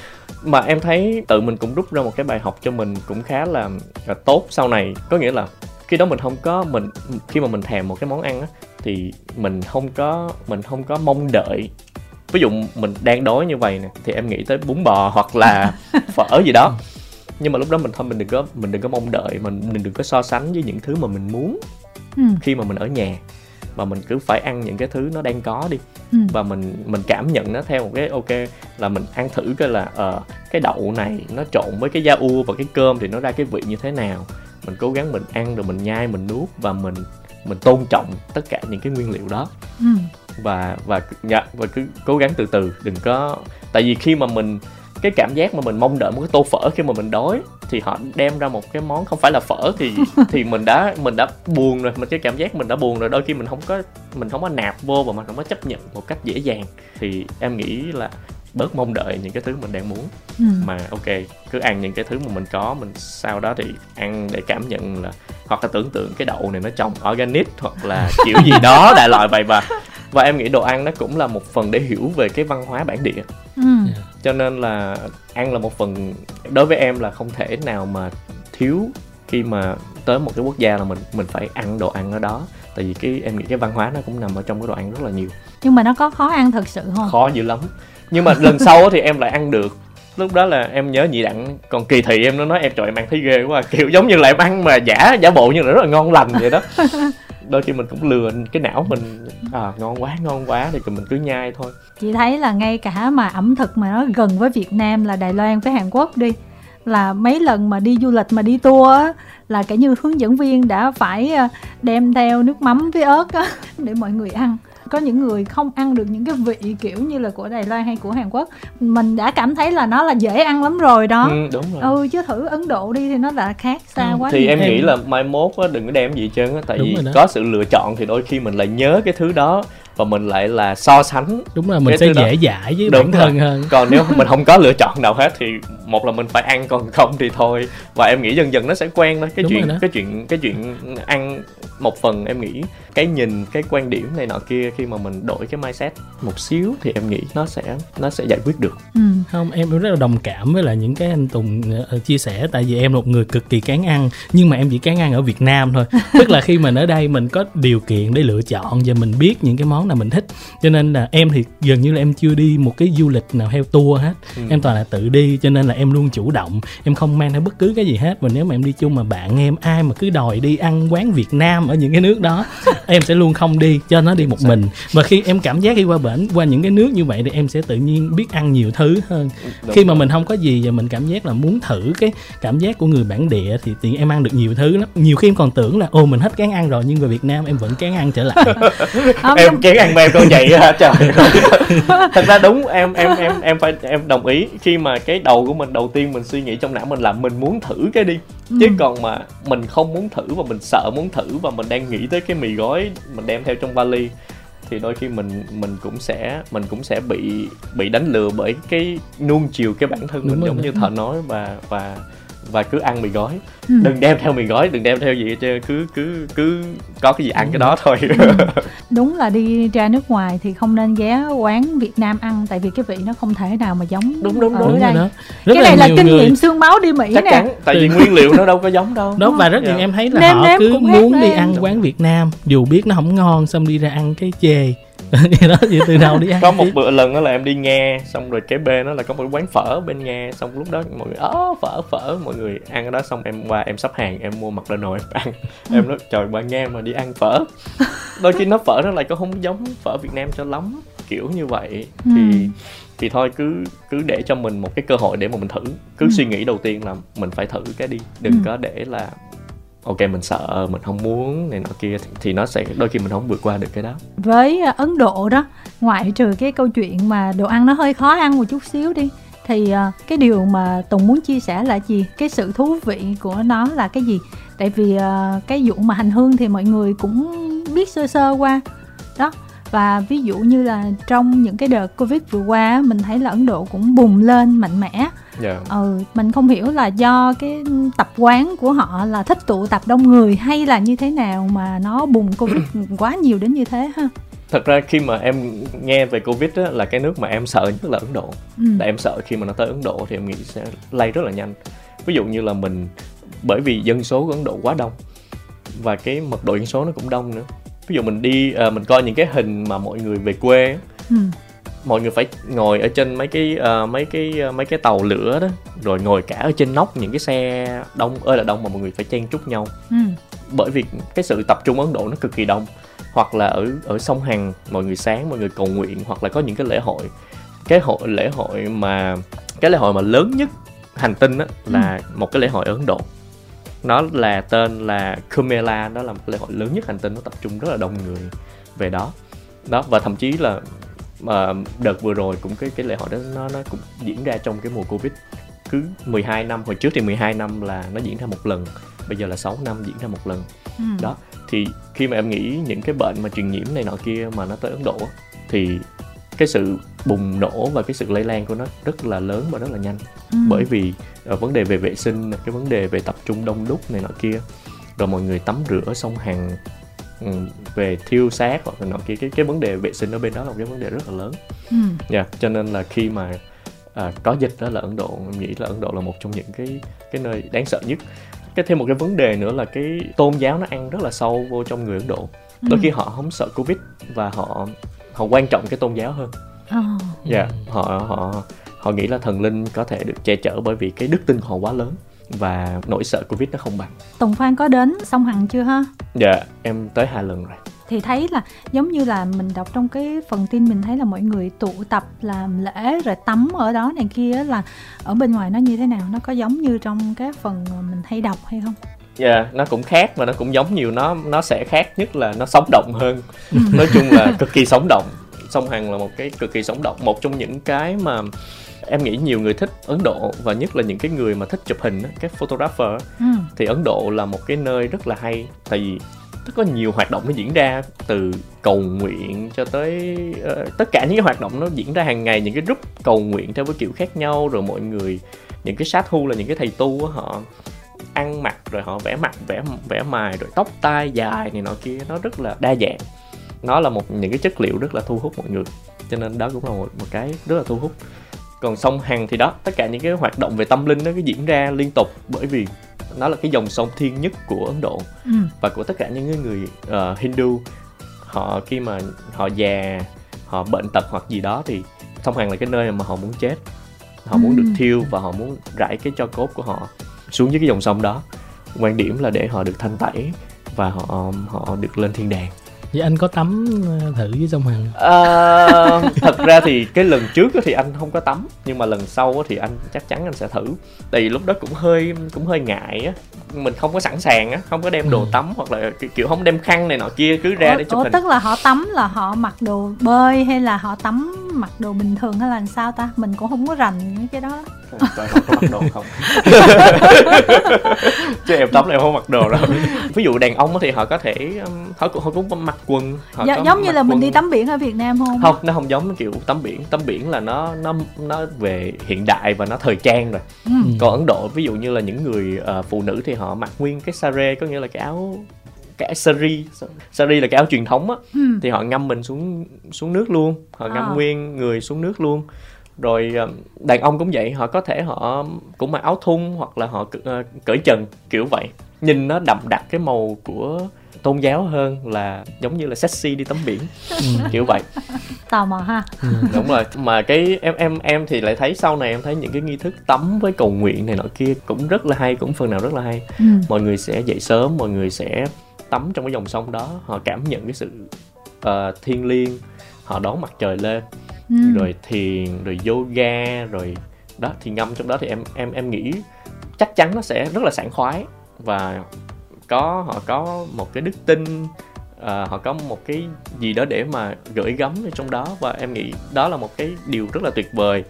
mà em thấy tự mình cũng rút ra một cái bài học cho mình cũng khá là, là tốt sau này. Có nghĩa là khi đó mình không có mình khi mà mình thèm một cái món ăn á thì mình không có mình không có mong đợi. Ví dụ mình đang đói như vậy nè thì em nghĩ tới bún bò hoặc là phở gì đó. Nhưng mà lúc đó mình thôi mình đừng có mình đừng có mong đợi mình mình đừng có so sánh với những thứ mà mình muốn ừ. khi mà mình ở nhà. Mà mình cứ phải ăn những cái thứ nó đang có đi. Ừ. và mình mình cảm nhận nó theo một cái ok là mình ăn thử coi là ờ cái đậu này nó trộn với cái da u và cái cơm thì nó ra cái vị như thế nào mình cố gắng mình ăn rồi mình nhai mình nuốt và mình mình tôn trọng tất cả những cái nguyên liệu đó Ừ. và và dạ, và cứ cố gắng từ từ đừng có tại vì khi mà mình cái cảm giác mà mình mong đợi một cái tô phở khi mà mình đói thì họ đem ra một cái món không phải là phở thì thì mình đã mình đã buồn rồi mình cái cảm giác mình đã buồn rồi đôi khi mình không có mình không có nạp vô và mình không có chấp nhận một cách dễ dàng. Thì em nghĩ là bớt mong đợi những cái thứ mình đang muốn. Ừ. mà ok cứ ăn những cái thứ mà mình có mình sau đó thì ăn để cảm nhận là hoặc là tưởng tượng cái đậu này nó trồng organic hoặc là kiểu gì đó đại loại vậy. Và và em nghĩ đồ ăn nó cũng là một phần để hiểu về cái văn hóa bản địa. Ừ. cho nên là ăn là một phần đối với em là không thể nào mà thiếu khi mà tới một cái quốc gia là mình mình phải ăn đồ ăn ở đó. Tại vì cái em nghĩ cái văn hóa nó cũng nằm ở trong cái đồ ăn rất là nhiều. Nhưng mà nó có khó ăn thật sự không? Khó dữ lắm. Nhưng mà lần sau thì em lại ăn được. Lúc đó là em nhớ nhị đặng còn kỳ thị em nó nói em trời em ăn thấy ghê quá kiểu giống như là em ăn mà giả giả bộ như là rất là ngon lành vậy đó đôi khi mình cũng lừa cái não mình à ngon quá ngon quá thì mình cứ nhai thôi. Chị thấy là ngay cả mà ẩm thực mà nó gần với Việt Nam là Đài Loan với Hàn Quốc đi, là mấy lần mà đi du lịch mà đi tour á, là cả như hướng dẫn viên đã phải à, đem theo nước mắm với ớt á để mọi người ăn có những người không ăn được những cái vị kiểu như là của Đài Loan hay của Hàn Quốc. Mình đã cảm thấy là nó là dễ ăn lắm rồi đó. Ừ, đúng rồi. Ừ chứ thử Ấn Độ đi thì nó đã khác xa Ừ, quá thì nhiều. em nghĩ là mai mốt á đừng có đem gì hết trơn á tại Đúng vì có sự lựa chọn thì đôi khi mình lại nhớ cái thứ đó và mình lại là so sánh. Đúng là mình Cái sẽ thứ đó. dễ dãi với Đúng bản thân rồi. hơn. Còn nếu mình không có lựa chọn nào hết thì một là mình phải ăn còn không thì thôi. Và em nghĩ dần dần nó sẽ quen thôi. Cái Đúng chuyện cái chuyện cái chuyện ăn một phần em nghĩ cái nhìn cái quan điểm này nọ kia khi mà mình đổi cái mindset một xíu thì em nghĩ nó sẽ nó sẽ giải quyết được. Ừ. không em rất là đồng cảm với lại những cái anh Tùng ờ, chia sẻ. Tại vì em là một người cực kỳ kén ăn nhưng mà em chỉ kén ăn ở Việt Nam thôi. Tức là khi mình ở đây mình có điều kiện để lựa chọn và mình biết những cái món nào mình thích. Cho nên là em thì gần như là em chưa đi một cái du lịch nào theo tour hết. Ừ. em toàn là tự đi cho nên là em luôn chủ động. Em không mang theo bất cứ cái gì hết. Và nếu mà em đi chung mà bạn em ai mà cứ đòi đi ăn quán Việt Nam ở những cái nước đó em sẽ luôn không đi cho nó đi một mình. Và khi em cảm giác khi qua bển qua những cái nước như vậy thì em sẽ tự nhiên biết ăn nhiều thứ hơn. Đúng khi mà rồi. mình không có gì và mình cảm giác là muốn thử cái cảm giác của người bản địa thì nhiên em ăn được nhiều thứ lắm. Nhiều khi em còn tưởng là ô mình hết kén ăn rồi nhưng về Việt Nam em vẫn kén ăn trở lại. Em nhưng- kén ăn em đâu vậy hả? Trời thật ra đúng em em em em phải em đồng ý. Khi mà cái đầu của mình đầu tiên mình suy nghĩ trong não mình là mình muốn thử cái đi. Chứ Ừ. còn mà mình không muốn thử và mình sợ muốn thử và mình đang nghĩ tới cái mì gói mình đem theo trong vali thì đôi khi mình mình cũng sẽ mình cũng sẽ bị bị đánh lừa bởi cái nuông chiều cái bản thân Đúng mình rồi. giống như thợ nói và và và cứ ăn mì gói. Ừ. đừng đem theo mì gói đừng đem theo gì hết trơn cứ cứ cứ có cái gì ăn Đúng cái đó thôi. Đúng là đi ra nước ngoài thì không nên ghé quán Việt Nam ăn tại vì cái vị nó không thể nào mà giống Đúng, đúng, ở đúng. đúng đây rồi đó. Rất cái này là kinh người. nghiệm xương máu đi Mỹ chắc nè. chắn tại vì nguyên liệu nó đâu có giống đâu. Đó và rất Dạ. nhiều em thấy là Nêm họ nếm cứ muốn đi ăn quán Việt Nam dù biết nó không ngon xong đi ra ăn cái chê vậy đó vậy từ đầu đi ăn có một bữa lần đó là em đi nghe xong rồi kế bên đó là có một quán phở bên nghe xong lúc đó mọi người ớ phở phở mọi người ăn ở đó xong em qua em sắp hàng em mua McDonald's em ăn em nói trời qua nghe mà đi ăn phở đôi khi nó phở nó lại có không giống phở Việt Nam cho lắm kiểu như vậy thì Ừ. thì thôi cứ cứ để cho mình một cái cơ hội để mà mình thử cứ Ừ. suy nghĩ đầu tiên là mình phải thử cái đi đừng Ừ. có để là ok mình sợ mình không muốn này nọ kia thì, thì nó sẽ đôi khi mình không vượt qua được cái đó. Với à, Ấn Độ đó ngoại trừ cái câu chuyện mà đồ ăn nó hơi khó ăn một chút xíu đi thì à, cái điều mà Tùng muốn chia sẻ là gì? Cái sự thú vị của nó là cái gì? Tại vì à, cái vụ mà hành hương thì mọi người cũng biết sơ sơ qua. Đó và ví dụ như là trong những cái đợt covid vừa qua mình thấy là ấn độ cũng bùng lên mạnh mẽ yeah. Dạ. ừ mình không hiểu là do cái tập quán của họ là thích tụ tập đông người hay là như thế nào mà nó bùng covid quá nhiều đến như thế ha thật ra khi mà em nghe về covid á, là cái nước mà em sợ nhất là ấn độ ừ. tại em sợ khi mà nó tới ấn độ thì em nghĩ sẽ lây rất là nhanh ví dụ như là mình bởi vì dân số của ấn độ quá đông và cái mật độ dân số nó cũng đông nữa ví dụ mình đi uh, mình coi những cái hình mà mọi người về quê ừ. Mọi người phải ngồi ở trên mấy cái uh, mấy cái uh, mấy cái tàu lửa đó rồi ngồi cả ở trên nóc những cái xe đông ơi là đông mà mọi người phải chen chúc nhau. Ừ. bởi vì cái sự tập trung ấn độ nó cực kỳ đông. Hoặc là ở ở sông hằng mọi người sáng mọi người cầu nguyện hoặc là có những cái lễ hội. Cái hội lễ hội mà cái lễ hội mà lớn nhất hành tinh đó là ừ. một cái lễ hội ở ấn độ. Nó là tên là Kumela đó là một lễ hội lớn nhất hành tinh nó tập trung rất là đông người về đó. Đó và thậm chí là mà đợt vừa rồi cũng cái cái lễ hội đó nó nó cũng diễn ra trong cái mùa covid cứ 12 năm hồi trước thì 12 năm là nó diễn ra một lần bây giờ là 6 năm diễn ra một lần ừ. đó thì khi mà em nghĩ những cái bệnh mà truyền nhiễm này nọ kia mà nó tới Ấn Độ thì cái sự bùng nổ và cái sự lây lan của nó rất là lớn và rất là nhanh ừ. bởi vì uh, vấn đề về vệ sinh cái vấn đề về tập trung đông đúc này nọ kia rồi mọi người tắm rửa sông hằng um, về thiêu xác hoặc là nọ kia cái cái vấn đề vệ sinh ở bên đó là một cái vấn đề rất là lớn ừ. yeah, cho nên là khi mà à, có dịch đó là Ấn Độ em nghĩ là Ấn Độ là một trong những cái cái nơi đáng sợ nhất cái thêm một cái vấn đề nữa là cái tôn giáo nó ăn rất là sâu vô trong người Ấn Độ đôi ừ. khi họ không sợ covid và họ họ quan trọng cái tôn giáo hơn oh. dạ họ họ họ nghĩ là thần linh có thể được che chở bởi vì cái đức tin họ quá lớn và nỗi sợ covid nó không bằng. Tùng phan có đến sông hằng chưa ha? Dạ em tới hai lần rồi. Thì thấy là giống như là mình đọc trong cái phần tin mình thấy là mọi người tụ tập làm lễ rồi tắm ở đó này kia là ở bên ngoài nó như thế nào? Nó có giống như trong cái phần mình hay đọc hay không? Dạ yeah, nó cũng khác và nó cũng giống nhiều. Nó nó sẽ khác nhất là nó sống động hơn. Ừ. nói chung là cực kỳ sống động sông hằng là một cái cực kỳ sống động một trong những cái mà em nghĩ nhiều người thích ấn độ và nhất là những cái người mà thích chụp hình các photographer ừ. thì ấn độ là một cái nơi rất là hay tại vì có nhiều hoạt động nó diễn ra từ cầu nguyện cho tới uh, tất cả những cái hoạt động nó diễn ra hàng ngày những cái group cầu nguyện theo cái kiểu khác nhau rồi mọi người những cái sát thu là những cái thầy tu họ ăn mặc rồi họ vẽ mặt vẽ vẽ mài rồi tóc tai dài này nọ kia nó rất là đa dạng nó là một những cái chất liệu rất là thu hút mọi người cho nên đó cũng là một, một cái rất là thu hút. Còn sông hằng thì đó tất cả những cái hoạt động về tâm linh nó cứ diễn ra liên tục bởi vì nó là cái dòng sông thiên nhất của ấn độ ừ. và của tất cả những người uh, hindu. Họ khi mà họ già họ bệnh tật hoặc gì đó thì sông hằng là cái nơi mà họ muốn chết. Họ ừ. muốn được thiêu và họ muốn rải cái cho cốt của họ xuống dưới cái dòng sông đó. Quan điểm là để họ được thanh tẩy và họ họ được lên thiên đàng Vậy anh có tắm ờ, thử với sông Hằng? À, thật ra thì cái lần trước thì anh không có tắm nhưng mà lần sau thì anh chắc chắn anh sẽ thử. Tại vì lúc đó cũng hơi cũng hơi ngại á, mình không có sẵn sàng á, không có đem đồ ừ. tắm hoặc là kiểu không đem khăn này nọ kia cứ ra ủa, để chụp ủa, hình. tức là họ tắm là họ mặc đồ bơi hay là họ tắm mặc đồ bình thường hay là sao ta? Mình cũng không có rành những cái đó. Họ có mặc đồ không? Chứ em tắm là em không mặc đồ đâu. Ví dụ đàn ông thì họ có thể họ cũng họ cũng mặc quần họ Gi- giống như là quần... mình đi tắm biển ở Việt Nam không không nó không giống kiểu tắm biển tắm biển là nó nó nó về hiện đại và nó thời trang rồi ừ. còn Ấn Độ ví dụ như là những người uh, phụ nữ thì họ mặc nguyên cái sare có nghĩa là cái áo cái sari sari là cái áo truyền thống á ừ. thì họ ngâm mình xuống xuống nước luôn họ ngâm à. nguyên người xuống nước luôn rồi ờ, đàn ông cũng vậy họ có thể họ cũng mặc áo thun hoặc là họ uh, cởi trần kiểu vậy nhìn nó đậm đặc cái màu của tôn giáo hơn là giống như là sexy đi tắm biển ừ. kiểu vậy tò mò ha ừ. đúng rồi mà cái em em em thì lại thấy sau này em thấy những cái nghi thức tắm với cầu nguyện này nọ kia cũng rất là hay cũng phần nào rất là hay ừ. mọi người sẽ dậy sớm mọi người sẽ tắm trong cái dòng sông đó họ cảm nhận cái sự uh, thiêng liêng họ đón mặt trời lên. Ừ. rồi thiền rồi yoga rồi đó thì ngâm trong đó thì em em em nghĩ chắc chắn nó sẽ rất là sảng khoái. Và có họ có một cái đức tin uh, họ có một cái gì đó để mà gửi gắm ở trong đó. Và em nghĩ đó là một cái điều rất là tuyệt vời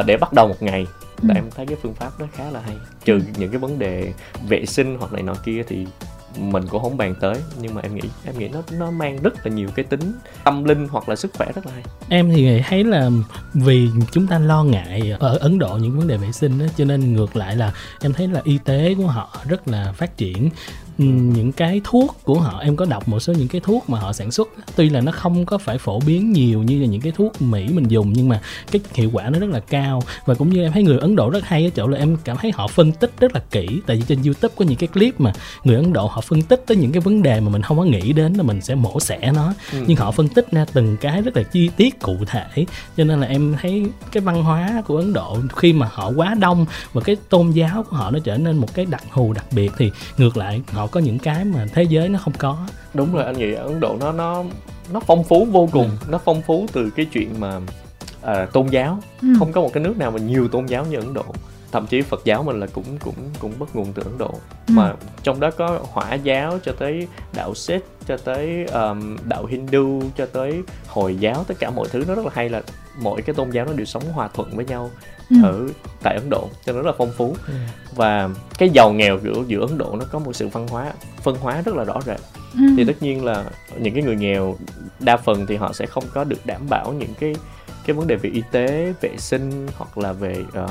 uh, để bắt đầu một ngày. Tại em thấy cái phương pháp đó khá là hay. Trừ những cái vấn đề vệ sinh hoặc này nọ kia thì mình cũng không bàn tới, nhưng mà em nghĩ em nghĩ nó nó mang rất là nhiều cái tính tâm linh hoặc là sức khỏe rất là hay. Em thì thấy là vì chúng ta lo ngại ở ấn độ những vấn đề vệ sinh đó cho nên ngược lại là em thấy là y tế của họ rất là phát triển những cái thuốc của họ. Em có đọc một số những cái thuốc mà họ sản xuất tuy là nó không có phải phổ biến nhiều như là những cái thuốc mỹ mình dùng nhưng mà cái hiệu quả nó rất là cao. Và cũng như em thấy người ấn độ rất hay ở chỗ là em cảm thấy họ phân tích rất là kỹ. Tại vì trên youtube có những cái clip mà người ấn độ họ phân tích tới những cái vấn đề mà mình không có nghĩ đến là mình sẽ mổ xẻ nó. Ừ. nhưng họ phân tích ra từng cái rất là chi tiết cụ thể. Cho nên là em thấy cái văn hóa của ấn độ khi mà họ quá đông và cái tôn giáo của họ nó trở nên một cái đặc thù đặc biệt thì ngược lại họ có những cái mà thế giới nó không có đúng rồi anh nghĩ ấn độ nó nó nó phong phú vô cùng ừ. nó phong phú từ cái chuyện mà à, tôn giáo ừ. không có một cái nước nào mà nhiều tôn giáo như ấn độ thậm chí Phật giáo mình là cũng cũng cũng bắt nguồn từ Ấn Độ ừ. mà trong đó có Hỏa giáo cho tới đạo Sikh cho tới um, đạo Hindu cho tới Hồi giáo tất cả mọi thứ nó rất là hay là mỗi cái tôn giáo nó đều sống hòa thuận với nhau ừ. ở tại Ấn Độ cho nên rất là phong phú ừ. và cái giàu nghèo giữa giữa Ấn Độ nó có một sự văn hóa phân hóa rất là rõ rệt ừ. thì tất nhiên là những cái người nghèo đa phần thì họ sẽ không có được đảm bảo những cái cái vấn đề về y tế vệ sinh hoặc là về uh,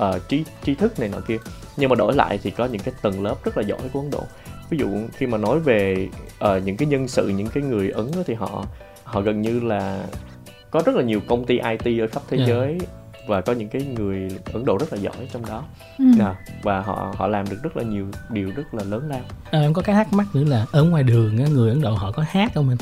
uh, trí trí thức này nọ kia. Nhưng mà đổi lại thì có những cái tầng lớp rất là giỏi của Ấn Độ. Ví dụ khi mà nói về uh, những cái nhân sự những cái người ấn thì họ họ gần như là có rất là nhiều công ty IT ở khắp thế yeah. giới và có những cái người Ấn Độ rất là giỏi trong đó. Ừ. à, và họ họ làm được rất là nhiều điều rất là lớn lao. À, em có cái thắc mắc nữa là ở ngoài đường á, người Ấn Độ họ có hát không anh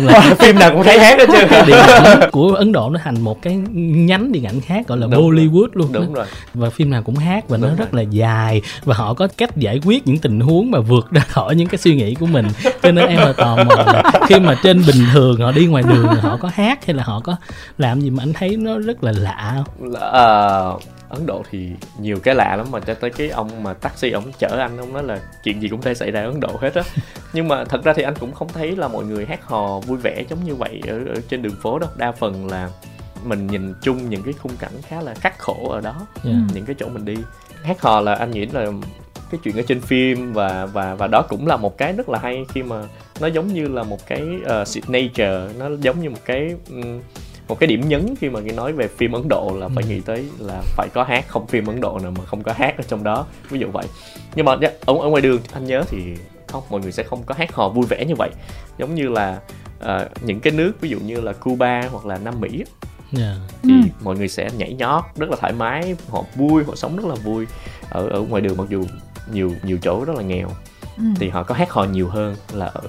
là phim nào cũng thấy hát hết trơn điện ảnh của Ấn Độ nó thành một cái nhánh điện ảnh khác gọi là đúng Bollywood rồi. luôn đúng đó. rồi và phim nào cũng hát và đúng nó rồi. rất là dài và họ có cách giải quyết những tình huống mà vượt ra khỏi những cái suy nghĩ của mình cho nên em là tò mò là khi mà trên bình thường họ đi ngoài đường họ có hát hay là họ có làm gì mà anh thấy nó rất là lạ không? Là, uh, Ấn Độ thì nhiều cái lạ lắm mà cho tới cái ông mà taxi ông chở anh ông nói là chuyện gì cũng thể xảy ra ở Ấn Độ hết á. Nhưng mà thật ra thì anh cũng không thấy là mọi người hát hò vui vẻ giống như vậy ở, ở trên đường phố đâu. Đa phần là mình nhìn chung những cái khung cảnh khá là khắc khổ ở đó yeah. những cái chỗ mình đi. Hát hò là anh nghĩ là cái chuyện ở trên phim và và và đó cũng là một cái rất là hay khi mà nó giống như là một cái uh, signature nó giống như một cái um, một cái điểm nhấn khi mà nói về phim Ấn Độ là phải ừ. nghĩ tới là phải có hát không phim Ấn Độ nào mà không có hát ở trong đó ví dụ vậy nhưng mà ở, ở ngoài đường anh nhớ thì không mọi người sẽ không có hát hò vui vẻ như vậy giống như là uh, những cái nước ví dụ như là Cuba hoặc là Nam Mỹ yeah. Dạ. thì ừ. mọi người sẽ nhảy nhót rất là thoải mái họ vui họ sống rất là vui ở ở ngoài đường mặc dù nhiều nhiều chỗ rất là nghèo ừ. thì họ có hát hò nhiều hơn là ở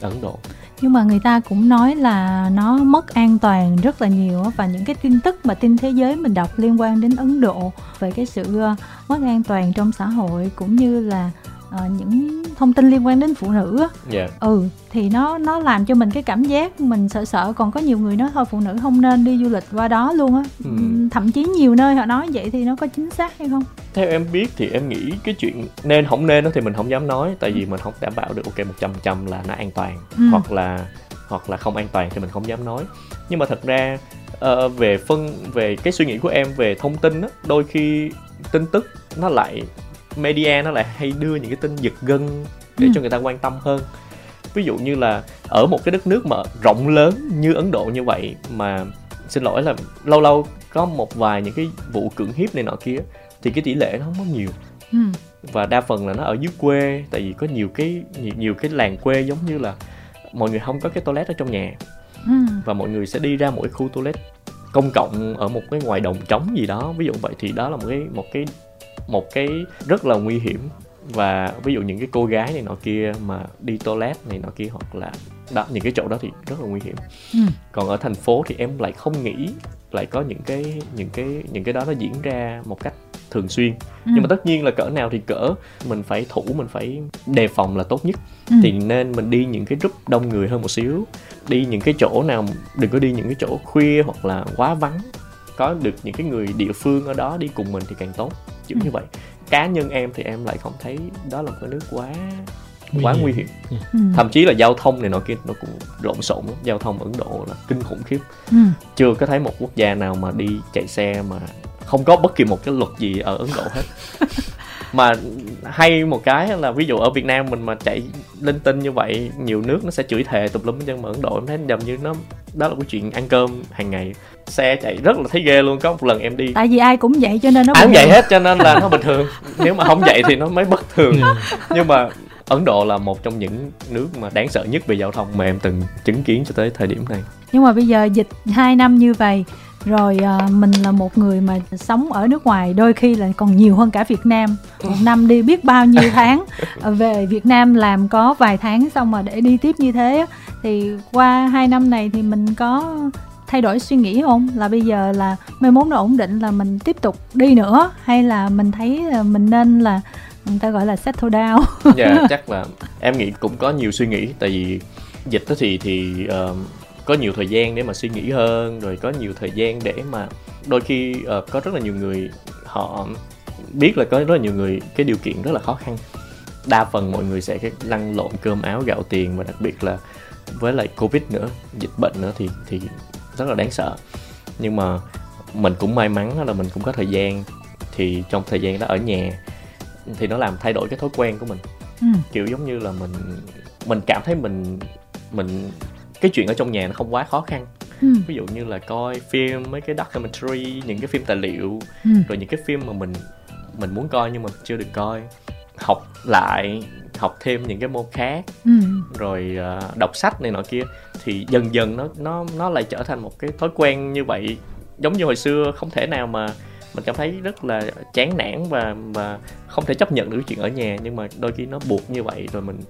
Ấn Độ nhưng mà người ta cũng nói là nó mất an toàn rất là nhiều và những cái tin tức mà tin thế giới mình đọc liên quan đến Ấn Độ về cái sự ờ, mất an toàn trong xã hội cũng như là uh, những thông tin liên quan đến phụ nữ á yeah. Dạ. ừ thì nó nó làm cho mình cái cảm giác mình sợ sợ còn có nhiều người nói thôi phụ nữ không nên đi du lịch qua đó luôn á ừ. thậm chí nhiều nơi họ nói vậy thì nó có chính xác hay không theo em biết thì em nghĩ cái chuyện nên không nên đó thì mình không dám nói tại vì mình không đảm bảo được ok một trăm trăm là nó an toàn ừ. hoặc là hoặc là không an toàn thì mình không dám nói nhưng mà thật ra uh, về phân về cái suy nghĩ của em về thông tin á đôi khi tin tức nó lại media nó lại hay đưa những cái tin giật gân để ừ. cho người ta quan tâm hơn ví dụ như là ở một cái đất nước mà rộng lớn như ấn độ như vậy mà xin lỗi là lâu lâu có một vài những cái vụ cưỡng hiếp này nọ kia thì cái tỷ lệ nó không có nhiều ừ. và đa phần là nó ở dưới quê tại vì có nhiều cái nhiều, nhiều cái làng quê giống như là mọi người không có cái toilet ở trong nhà ừ. và mọi người sẽ đi ra mỗi khu toilet công cộng ở một cái ngoài đồng trống gì đó ví dụ vậy thì đó là một cái một cái một cái rất là nguy hiểm và ví dụ những cái cô gái này nọ kia mà đi toilet này nọ kia hoặc là đó những cái chỗ đó thì rất là nguy hiểm ừ. còn ở thành phố thì em lại không nghĩ lại có những cái những cái những cái đó nó diễn ra một cách thường xuyên ừ. nhưng mà tất nhiên là cỡ nào thì cỡ mình phải thủ mình phải đề phòng là tốt nhất ừ. thì nên mình đi những cái group đông người hơn một xíu đi những cái chỗ nào đừng có đi những cái chỗ khuya hoặc là quá vắng có được những cái người địa phương ở đó đi cùng mình thì càng tốt kiểu ừ. như vậy cá nhân em thì em lại không thấy đó là một cái nước quá Nguy quá hiểm. nguy hiểm ừ. thậm chí là giao thông này nọ kia nó cũng lộn xộn lắm giao thông ấn độ là kinh khủng khiếp Ừ. chưa có thấy một quốc gia nào mà đi chạy xe mà không có bất kỳ một cái luật gì ở Ấn Độ hết mà hay một cái là ví dụ ở Việt Nam mình mà chạy linh tinh như vậy nhiều nước nó sẽ chửi thề tùm lum trơn mà Ấn Độ em thấy giống như nó đó là cái chuyện ăn cơm hàng ngày. Xe chạy rất là thấy ghê luôn có một lần em đi tại vì ai cũng vậy cho nên nó ai cũng vậy hết cho nên là nó bình thường. Nếu mà không vậy thì nó mới bất thường. Ừ. nhưng mà Ấn Độ là một trong những nước mà đáng sợ nhất về giao thông mà em từng chứng kiến cho tới thời điểm này. Nhưng mà bây giờ dịch 2 năm như vậy rồi à, mình là một người mà sống ở nước ngoài đôi khi là còn nhiều hơn cả Việt Nam. Một năm đi biết bao nhiêu tháng à, về Việt Nam làm có vài tháng xong mà để đi tiếp như thế thì qua hai năm này thì mình có thay đổi suy nghĩ không? Là bây giờ là mai mốt nó ổn định là mình tiếp tục đi nữa? Hay là mình thấy là mình nên là người ta gọi là settle down? Dạ chắc là em nghĩ cũng có nhiều suy nghĩ. Tại vì dịch đó thì thì ờ, có nhiều thời gian để mà suy nghĩ hơn rồi có nhiều thời gian để mà đôi khi ờ, có rất là nhiều người họ biết là có rất là nhiều người cái điều kiện rất là khó khăn. Đa phần mọi người sẽ cái lăn lộn cơm áo gạo tiền và đặc biệt là với lại covid nữa dịch bệnh nữa thì thì rất là đáng sợ. Nhưng mà mình cũng may mắn là mình cũng có thời gian thì trong thời gian đó ở nhà thì nó làm thay đổi cái thói quen của mình. Ừ. kiểu giống như là mình mình cảm thấy mình mình cái chuyện ở trong nhà nó không quá khó khăn Ừ. ví dụ như là coi phim mấy cái documentary những cái phim tài liệu Ừ. rồi những cái phim mà mình mình muốn coi nhưng mà chưa được coi học lại học thêm những cái môn khác Ừ. rồi ờ, đọc sách này nọ kia thì dần dần nó nó nó lại trở thành một cái thói quen như vậy giống như hồi xưa không thể nào mà mình cảm thấy rất là chán nản và và không thể chấp nhận được chuyện ở nhà nhưng mà đôi khi nó buộc như vậy rồi mình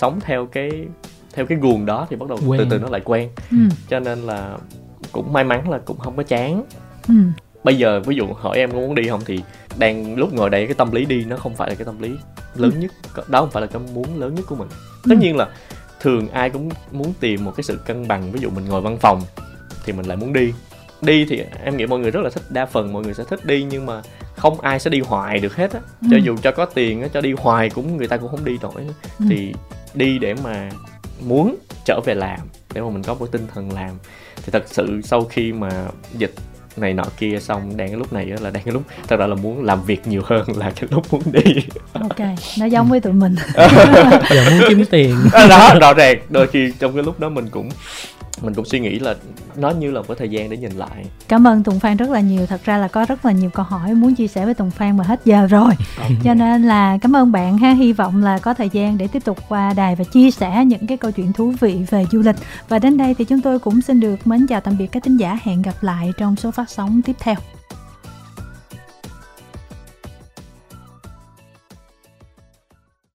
sống theo cái theo cái guồng đó thì bắt đầu Quen. từ từ nó lại quen Ừ. cho nên là cũng may mắn là cũng không có chán Ừ. bây giờ ví dụ hỏi em có muốn đi không thì đang lúc ngồi đây cái tâm lý đi nó không phải là cái tâm lý lớn nhất đó không phải là cái muốn lớn nhất của mình tất Ừ. nhiên là thường ai cũng muốn tìm một cái sự cân bằng ví dụ mình ngồi văn phòng thì mình lại muốn đi đi thì em nghĩ mọi người rất là thích đa phần mọi người sẽ thích đi nhưng mà không ai sẽ đi hoài được hết á cho Ừ. dù cho có tiền á cho đi hoài cũng người ta cũng không đi nổi Ừ. thì đi để mà muốn trở về làm để mà mình có một tinh thần làm. Thì thật sự sau khi mà dịch này nọ kia xong đang cái lúc này á là đang cái lúc thật ra là muốn làm việc nhiều hơn là cái lúc muốn đi. Ok nó giống với tụi mình. Giờ muốn kiếm tiền. Đó rõ ràng. Đôi khi trong cái lúc đó mình cũng mình cũng suy nghĩ là nó như là một cái thời gian để nhìn lại. Cảm ơn tùng phan rất là nhiều. Thật ra là có rất là nhiều câu hỏi muốn chia sẻ với tùng phan mà hết giờ rồi. Cho nên là cảm ơn bạn ha. Hy vọng là có thời gian để tiếp tục qua đài và chia sẻ những cái câu chuyện thú vị về du lịch. Và đến đây thì chúng tôi cũng xin được mến chào tạm biệt các thính giả. Hẹn gặp lại trong số phát sóng tiếp theo.